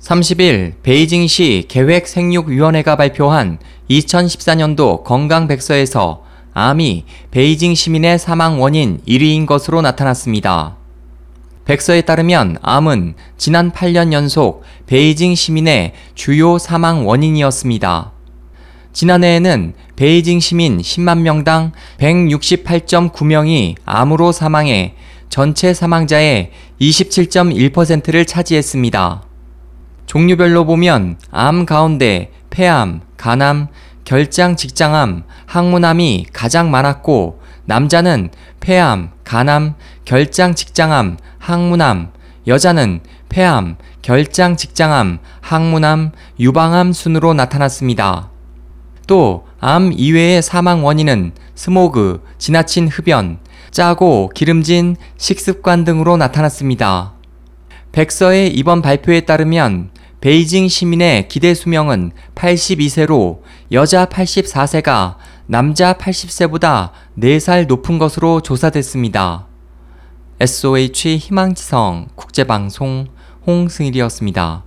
30일 베이징시 계획생육위원회가 발표한 2014년도 건강백서에서 암이 베이징 시민의 사망 원인 1위인 것으로 나타났습니다. 백서에 따르면 암은 지난 8년 연속 베이징 시민의 주요 사망 원인이었습니다. 지난해에는 베이징 시민 10만 명당 168.9명이 암으로 사망해 전체 사망자의 27.1%를 차지했습니다. 종류별로 보면 암 가운데 폐암, 간암, 결장 직장암, 항문암이 가장 많았고 남자는 폐암, 간암, 결장 직장암, 항문암, 여자는 폐암, 결장 직장암, 항문암, 유방암 순으로 나타났습니다. 또 암 이외의 사망 원인은 스모그, 지나친 흡연, 짜고 기름진 식습관 등으로 나타났습니다. 백서의 이번 발표에 따르면 베이징 시민의 기대 수명은 82세로 여자 84세가 남자 80세보다 4살 높은 것으로 조사됐습니다. SOH 희망지성 국제방송 홍승일이었습니다.